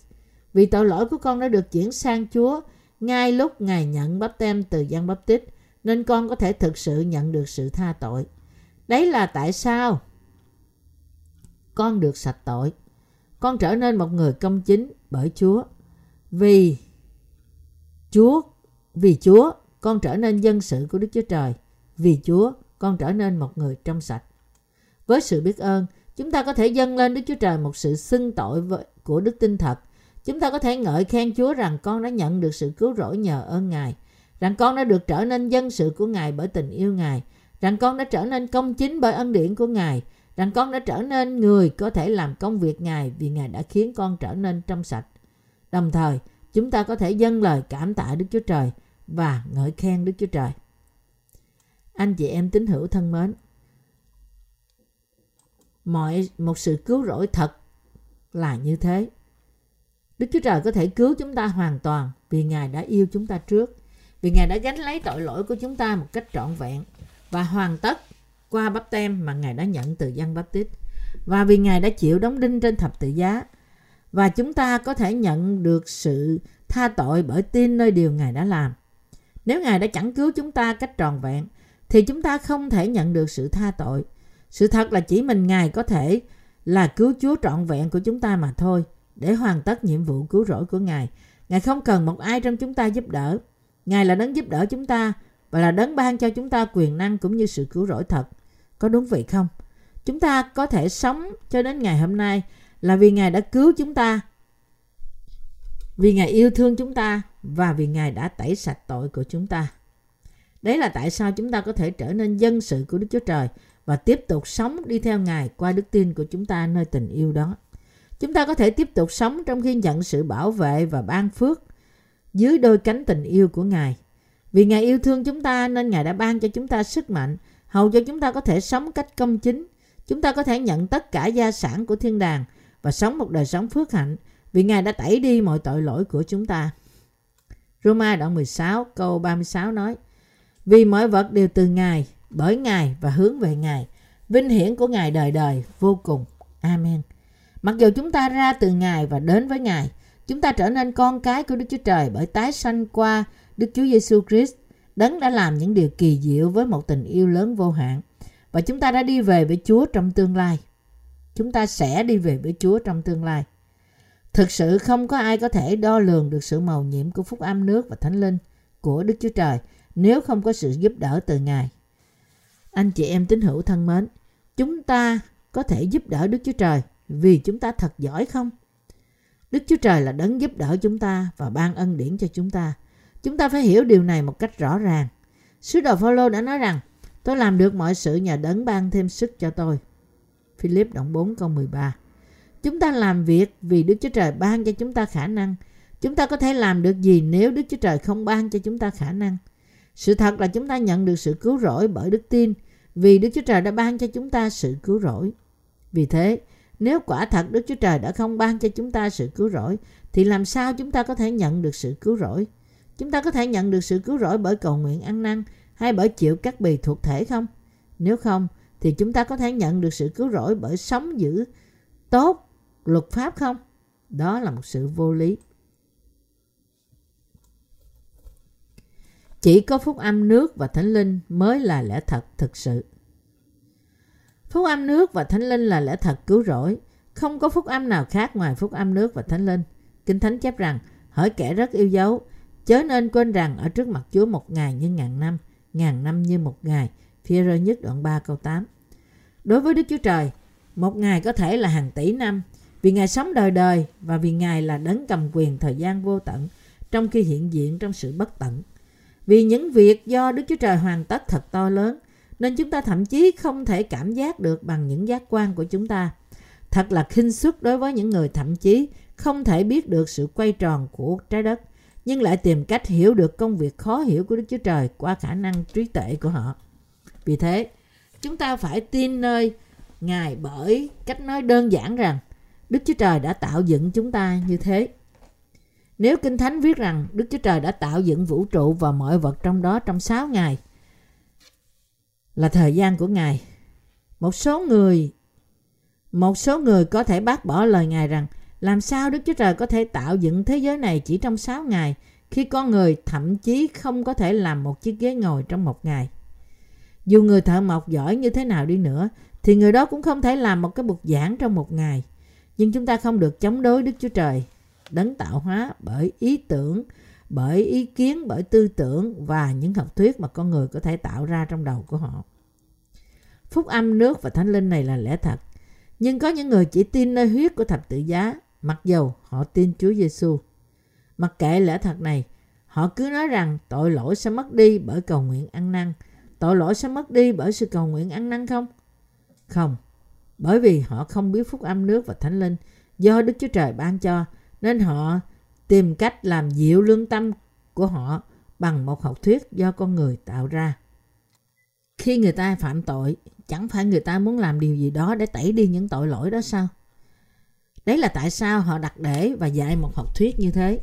Vì tội lỗi của con đã được chuyển sang Chúa ngay lúc Ngài nhận bắp tem từ Giăng Bắp Tít, nên con có thể thực sự nhận được sự tha tội. Đấy là tại sao con được sạch tội. Con trở nên một người công chính bởi Chúa. Vì Chúa, vì Chúa, con trở nên dân sự của Đức Chúa Trời. Vì Chúa, con trở nên một người trong sạch. Với sự biết ơn, chúng ta có thể dâng lên Đức Chúa Trời một sự xưng tội của đức tin thật. Chúng ta có thể ngợi khen Chúa rằng con đã nhận được sự cứu rỗi nhờ ơn Ngài, rằng con đã được trở nên dân sự của Ngài bởi tình yêu Ngài, rằng con đã trở nên công chính bởi ân điển của Ngài, rằng con đã trở nên người có thể làm công việc Ngài vì Ngài đã khiến con trở nên trong sạch. Đồng thời, chúng ta có thể dâng lời cảm tạ Đức Chúa Trời và ngợi khen Đức Chúa Trời. Anh chị em tín hữu thân mến, mọi một sự cứu rỗi thật là như thế. Đức Chúa Trời có thể cứu chúng ta hoàn toàn vì Ngài đã yêu chúng ta trước, vì Ngài đã gánh lấy tội lỗi của chúng ta một cách trọn vẹn và hoàn tất qua bắp tem mà Ngài đã nhận từ dân bắp tít và vì Ngài đã chịu đóng đinh trên thập tự giá và chúng ta có thể nhận được sự tha tội bởi tin nơi điều Ngài đã làm. Nếu Ngài đã chẳng cứu chúng ta cách tròn vẹn thì chúng ta không thể nhận được sự tha tội. Sự thật là chỉ mình Ngài có thể là cứu Chúa trọn vẹn của chúng ta mà thôi để hoàn tất nhiệm vụ cứu rỗi của Ngài. Ngài không cần một ai trong chúng ta giúp đỡ. Ngài là đấng giúp đỡ chúng ta và là đấng ban cho chúng ta quyền năng cũng như sự cứu rỗi thật. Có đúng vậy không? Chúng ta có thể sống cho đến ngày hôm nay là vì Ngài đã cứu chúng ta, vì Ngài yêu thương chúng ta và vì Ngài đã tẩy sạch tội của chúng ta. Đấy là tại sao chúng ta có thể trở nên dân sự của Đức Chúa Trời và tiếp tục sống đi theo Ngài qua đức tin của chúng ta nơi tình yêu đó. Chúng ta có thể tiếp tục sống trong khi nhận sự bảo vệ và ban phước dưới đôi cánh tình yêu của Ngài. Vì Ngài yêu thương chúng ta nên Ngài đã ban cho chúng ta sức mạnh hầu cho chúng ta có thể sống cách công chính. Chúng ta có thể nhận tất cả gia sản của thiên đàng và sống một đời sống phước hạnh vì Ngài đã tẩy đi mọi tội lỗi của chúng ta. Roma đoạn 16 câu 36 nói Vì mọi vật đều từ Ngài, bởi Ngài và hướng về Ngài. Vinh hiển của Ngài đời đời vô cùng. Amen. Mặc dù chúng ta ra từ Ngài và đến với Ngài, chúng ta trở nên con cái của Đức Chúa Trời bởi tái sanh qua Đức Chúa Giêsu Christ Đấng đã làm những điều kỳ diệu với một tình yêu lớn vô hạn. Và chúng ta đã đi về với Chúa trong tương lai. Chúng ta sẽ đi về với Chúa trong tương lai. Thực sự không có ai có thể đo lường được sự màu nhiệm của phúc âm nước và thánh linh của Đức Chúa Trời nếu không có sự giúp đỡ từ Ngài. Anh chị em tín hữu thân mến, chúng ta có thể giúp đỡ Đức Chúa Trời vì chúng ta thật giỏi không? Đức Chúa Trời là đấng giúp đỡ chúng ta và ban ân điển cho chúng ta. Chúng ta phải hiểu điều này một cách rõ ràng. Sứ đồ Phaolô đã nói rằng, tôi làm được mọi sự nhờ đấng ban thêm sức cho tôi. Philip đoạn 4 câu 13. Chúng ta làm việc vì Đức Chúa Trời ban cho chúng ta khả năng. Chúng ta có thể làm được gì nếu Đức Chúa Trời không ban cho chúng ta khả năng? Sự thật là chúng ta nhận được sự cứu rỗi bởi đức tin vì Đức Chúa Trời đã ban cho chúng ta sự cứu rỗi. Vì thế, nếu quả thật Đức Chúa Trời đã không ban cho chúng ta sự cứu rỗi, thì làm sao chúng ta có thể nhận được sự cứu rỗi? Chúng ta có thể nhận được sự cứu rỗi bởi cầu nguyện ăn năn hay bởi chịu các bì thuộc thể không? Nếu không, thì chúng ta có thể nhận được sự cứu rỗi bởi sống giữ tốt luật pháp không? Đó là một sự vô lý. Chỉ có phúc âm nước và thánh linh mới là lẽ thật thực sự. Phúc âm nước và thánh linh là lẽ thật cứu rỗi. Không có phúc âm nào khác ngoài phúc âm nước và thánh linh. Kinh Thánh chép rằng, hỡi kẻ rất yêu dấu, chớ nên quên rằng ở trước mặt Chúa một ngày như ngàn năm, ngàn năm như một ngày. Phía rơi nhất đoạn 3 câu 8. Đối với Đức Chúa Trời, một ngày có thể là hàng tỷ năm, vì Ngài sống đời đời và vì Ngài là đấng cầm quyền thời gian vô tận, trong khi hiện diện trong sự bất tận. Vì những việc do Đức Chúa Trời hoàn tất thật to lớn, nên chúng ta thậm chí không thể cảm giác được bằng những giác quan của chúng ta. Thật là khinh suất đối với những người thậm chí không thể biết được sự quay tròn của trái đất, nhưng lại tìm cách hiểu được công việc khó hiểu của Đức Chúa Trời qua khả năng trí tuệ của họ. Vì thế, chúng ta phải tin nơi Ngài bởi cách nói đơn giản rằng Đức Chúa Trời đã tạo dựng chúng ta như thế. Nếu Kinh Thánh viết rằng Đức Chúa Trời đã tạo dựng vũ trụ và mọi vật trong đó trong 6 ngày là thời gian của Ngài. Một số người một số người có thể bác bỏ lời Ngài rằng làm sao Đức Chúa Trời có thể tạo dựng thế giới này chỉ trong 6 ngày khi con người thậm chí không có thể làm một chiếc ghế ngồi trong một ngày. Dù người thợ mộc giỏi như thế nào đi nữa thì người đó cũng không thể làm một cái bục giảng trong một ngày. Nhưng chúng ta không được chống đối Đức Chúa Trời, đấng tạo hóa bởi ý tưởng, bởi ý kiến, bởi tư tưởng và những học thuyết mà con người có thể tạo ra trong đầu của họ. Phúc âm nước và thánh linh này là lẽ thật. Nhưng có những người chỉ tin nơi huyết của thập tự giá, mặc dầu họ tin Chúa Giêsu. Mặc kệ lẽ thật này, họ cứ nói rằng tội lỗi sẽ mất đi bởi cầu nguyện ăn năn. Tội lỗi sẽ mất đi bởi sự cầu nguyện ăn năn không? Không, bởi vì họ không biết phúc âm nước và thánh linh do Đức Chúa Trời ban cho, nên họ tìm cách làm dịu lương tâm của họ bằng một học thuyết do con người tạo ra. Khi người ta phạm tội, chẳng phải người ta muốn làm điều gì đó để tẩy đi những tội lỗi đó sao? Đấy là tại sao họ đặt để và dạy một học thuyết như thế.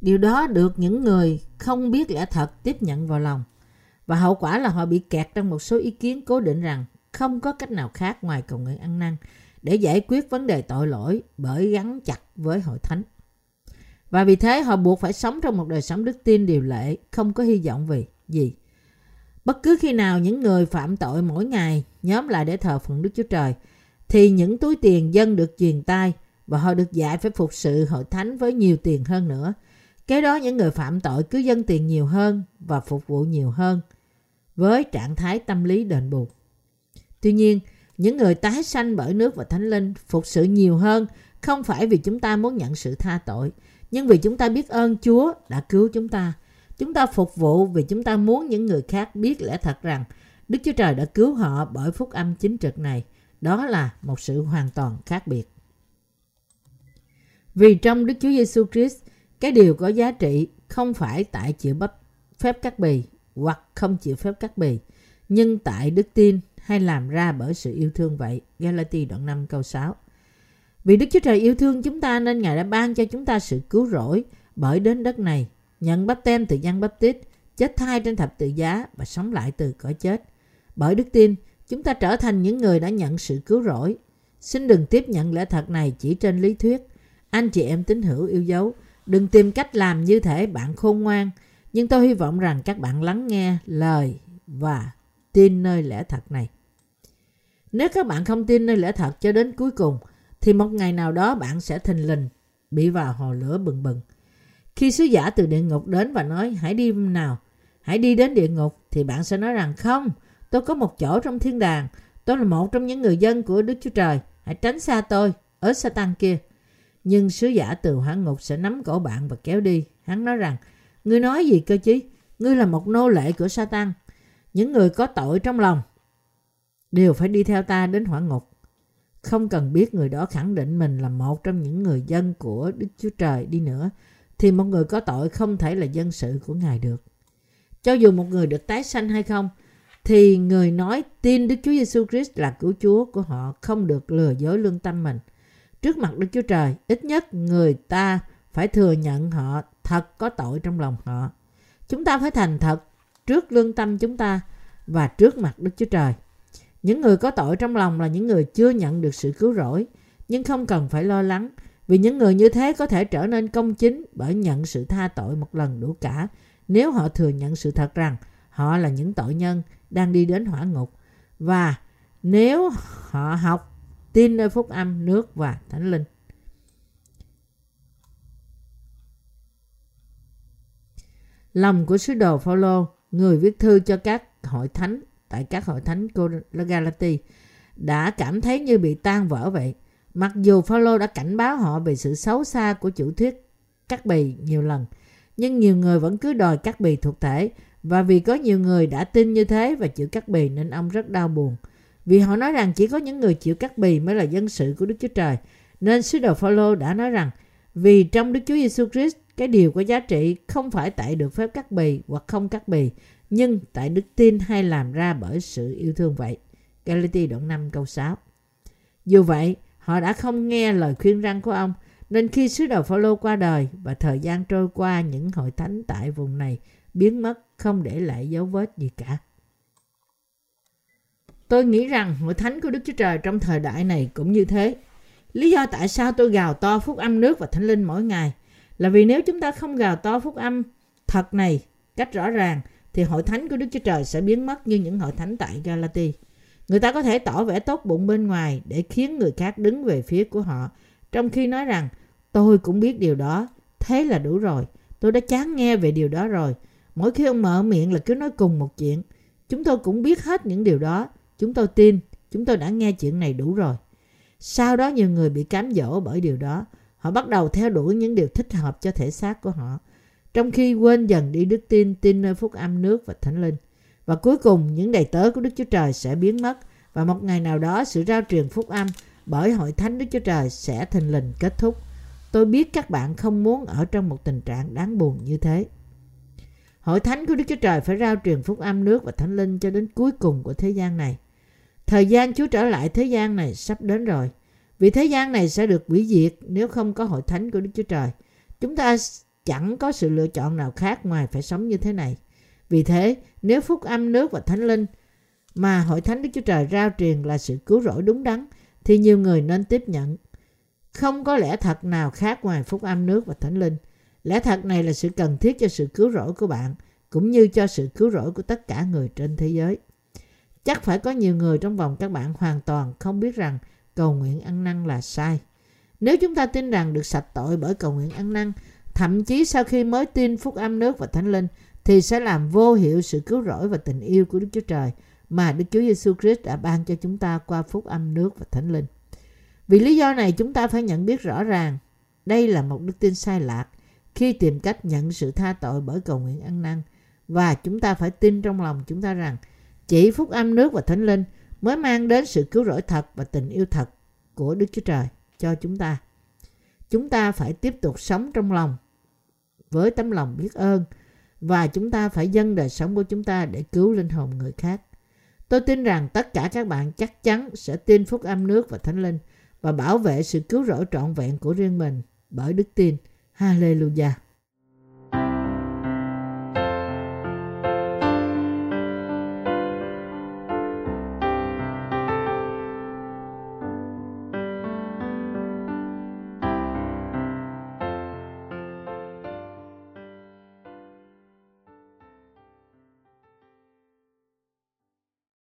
Điều đó được những người không biết lẽ thật tiếp nhận vào lòng. Và hậu quả là họ bị kẹt trong một số ý kiến cố định rằng không có cách nào khác ngoài cầu nguyện ăn năn để giải quyết vấn đề tội lỗi bởi gắn chặt với hội thánh. Và vì thế họ buộc phải sống trong một đời sống đức tin điều lệ, không có hy vọng vì gì. Bất cứ khi nào những người phạm tội mỗi ngày nhóm lại để thờ phượng Đức Chúa Trời, thì những túi tiền dân được truyền tay và họ được dạy phải phục sự hội thánh với nhiều tiền hơn nữa. Kế đó những người phạm tội cứ dân tiền nhiều hơn và phục vụ nhiều hơn với trạng thái tâm lý đền bù. Tuy nhiên, những người tái sanh bởi nước và thánh linh phục sự nhiều hơn không phải vì chúng ta muốn nhận sự tha tội, nhưng vì chúng ta biết ơn Chúa đã cứu chúng ta. Chúng ta phục vụ vì chúng ta muốn những người khác biết lẽ thật rằng Đức Chúa Trời đã cứu họ bởi phúc âm chính trực này. Đó là một sự hoàn toàn khác biệt. Vì trong Đức Chúa Giêsu Christ, cái điều có giá trị không phải tại chịu bắp phép cắt bì hoặc không chịu phép cắt bì, nhưng tại đức tin hay làm ra bởi sự yêu thương vậy. Galati đoạn 5 câu 6 Vì Đức Chúa Trời yêu thương chúng ta nên Ngài đã ban cho chúng ta sự cứu rỗi bởi đến đất này, nhận bắp tem từ dân bắp tít, chết thai trên thập tự giá và sống lại từ cõi chết. Bởi đức tin, chúng ta trở thành những người đã nhận sự cứu rỗi. Xin đừng tiếp nhận lẽ thật này chỉ trên lý thuyết. Anh chị em tín hữu yêu dấu, đừng tìm cách làm như thể bạn khôn ngoan, nhưng tôi hy vọng rằng các bạn lắng nghe lời và tin nơi lẽ thật này. Nếu các bạn không tin nơi lẽ thật cho đến cuối cùng, thì một ngày nào đó bạn sẽ thình lình bị vào hồ lửa bừng bừng. Khi sứ giả từ địa ngục đến và nói hãy đi nào, hãy đi đến địa ngục thì bạn sẽ nói rằng không, tôi có một chỗ trong thiên đàng, tôi là một trong những người dân của Đức Chúa Trời, hãy tránh xa tôi, ở Satan kia. Nhưng sứ giả từ hỏa ngục sẽ nắm cổ bạn và kéo đi. Hắn nói rằng, ngươi nói gì cơ chứ? Ngươi là một nô lệ của Satan. Những người có tội trong lòng đều phải đi theo ta đến hỏa ngục. Không cần biết người đó khẳng định mình là một trong những người dân của Đức Chúa Trời đi nữa, thì một người có tội không thể là dân sự của Ngài được. Cho dù một người được tái sanh hay không, thì người nói tin Đức Chúa Giêsu Christ là cứu Chúa của họ không được lừa dối lương tâm mình. Trước mặt Đức Chúa Trời, ít nhất người ta phải thừa nhận họ thật có tội trong lòng họ. Chúng ta phải thành thật trước lương tâm chúng ta và trước mặt Đức Chúa Trời. Những người có tội trong lòng là những người chưa nhận được sự cứu rỗi, nhưng không cần phải lo lắng, vì những người như thế có thể trở nên công chính bởi nhận sự tha tội một lần đủ cả nếu họ thừa nhận sự thật rằng họ là những tội nhân đang đi đến hỏa ngục và nếu họ học tin nơi phúc âm nước và thánh linh. Lòng của sứ đồ Phaolô, người viết thư cho các hội thánh tại các hội thánh Galati đã cảm thấy như bị tan vỡ vậy. Mặc dù Phaolô đã cảnh báo họ về sự xấu xa của chủ thuyết cắt bì nhiều lần, nhưng nhiều người vẫn cứ đòi cắt bì thuộc thể và vì có nhiều người đã tin như thế và chịu cắt bì nên ông rất đau buồn. Vì họ nói rằng chỉ có những người chịu cắt bì mới là dân sự của Đức Chúa Trời. Nên sứ đồ Phaolô đã nói rằng vì trong Đức Chúa Giêsu Christ cái điều có giá trị không phải tại được phép cắt bì hoặc không cắt bì, nhưng tại đức tin hay làm ra bởi sự yêu thương vậy. Galati đoạn 5 câu 6 Dù vậy, họ đã không nghe lời khuyên răn của ông, nên khi sứ đồ Phaolô qua đời và thời gian trôi qua những hội thánh tại vùng này biến mất không để lại dấu vết gì cả. Tôi nghĩ rằng hội thánh của Đức Chúa Trời trong thời đại này cũng như thế. Lý do tại sao tôi gào to phúc âm nước và thánh linh mỗi ngày là vì nếu chúng ta không gào to phúc âm thật này cách rõ ràng thì hội thánh của Đức Chúa Trời sẽ biến mất như những hội thánh tại Galati. Người ta có thể tỏ vẻ tốt bụng bên ngoài để khiến người khác đứng về phía của họ, trong khi nói rằng tôi cũng biết điều đó, thế là đủ rồi. Tôi đã chán nghe về điều đó rồi. Mỗi khi ông mở miệng là cứ nói cùng một chuyện. Chúng tôi cũng biết hết những điều đó. Chúng tôi tin, chúng tôi đã nghe chuyện này đủ rồi. Sau đó nhiều người bị cám dỗ bởi điều đó. Họ bắt đầu theo đuổi những điều thích hợp cho thể xác của họ trong khi quên dần đi đức tin, tin nơi phúc âm nước và thánh linh. Và cuối cùng, những đầy tớ của Đức Chúa Trời sẽ biến mất và một ngày nào đó sự rao truyền phúc âm bởi hội thánh Đức Chúa Trời sẽ thình lình kết thúc. Tôi biết các bạn không muốn ở trong một tình trạng đáng buồn như thế. Hội thánh của Đức Chúa Trời phải rao truyền phúc âm nước và thánh linh cho đến cuối cùng của thế gian này. Thời gian Chúa trở lại thế gian này sắp đến rồi. Vì thế gian này sẽ được hủy diệt nếu không có hội thánh của Đức Chúa Trời. Chúng ta chẳng có sự lựa chọn nào khác ngoài phải sống như thế này. Vì thế, nếu phúc âm nước và thánh linh mà hội thánh Đức Chúa Trời rao truyền là sự cứu rỗi đúng đắn, thì nhiều người nên tiếp nhận. Không có lẽ thật nào khác ngoài phúc âm nước và thánh linh. Lẽ thật này là sự cần thiết cho sự cứu rỗi của bạn, cũng như cho sự cứu rỗi của tất cả người trên thế giới. Chắc phải có nhiều người trong vòng các bạn hoàn toàn không biết rằng cầu nguyện ăn năn là sai. Nếu chúng ta tin rằng được sạch tội bởi cầu nguyện ăn năn, thậm chí sau khi mới tin phúc âm nước và thánh linh thì sẽ làm vô hiệu sự cứu rỗi và tình yêu của Đức Chúa Trời mà Đức Chúa Giêsu Christ đã ban cho chúng ta qua phúc âm nước và thánh linh. Vì lý do này chúng ta phải nhận biết rõ ràng đây là một đức tin sai lạc khi tìm cách nhận sự tha tội bởi cầu nguyện ăn năn và chúng ta phải tin trong lòng chúng ta rằng chỉ phúc âm nước và thánh linh mới mang đến sự cứu rỗi thật và tình yêu thật của Đức Chúa Trời cho chúng ta. Chúng ta phải tiếp tục sống trong lòng, với tấm lòng biết ơn, và chúng ta phải dâng đời sống của chúng ta để cứu linh hồn người khác. Tôi tin rằng tất cả các bạn chắc chắn sẽ tin phúc âm nước và thánh linh và bảo vệ sự cứu rỗi trọn vẹn của riêng mình bởi đức tin. Hallelujah!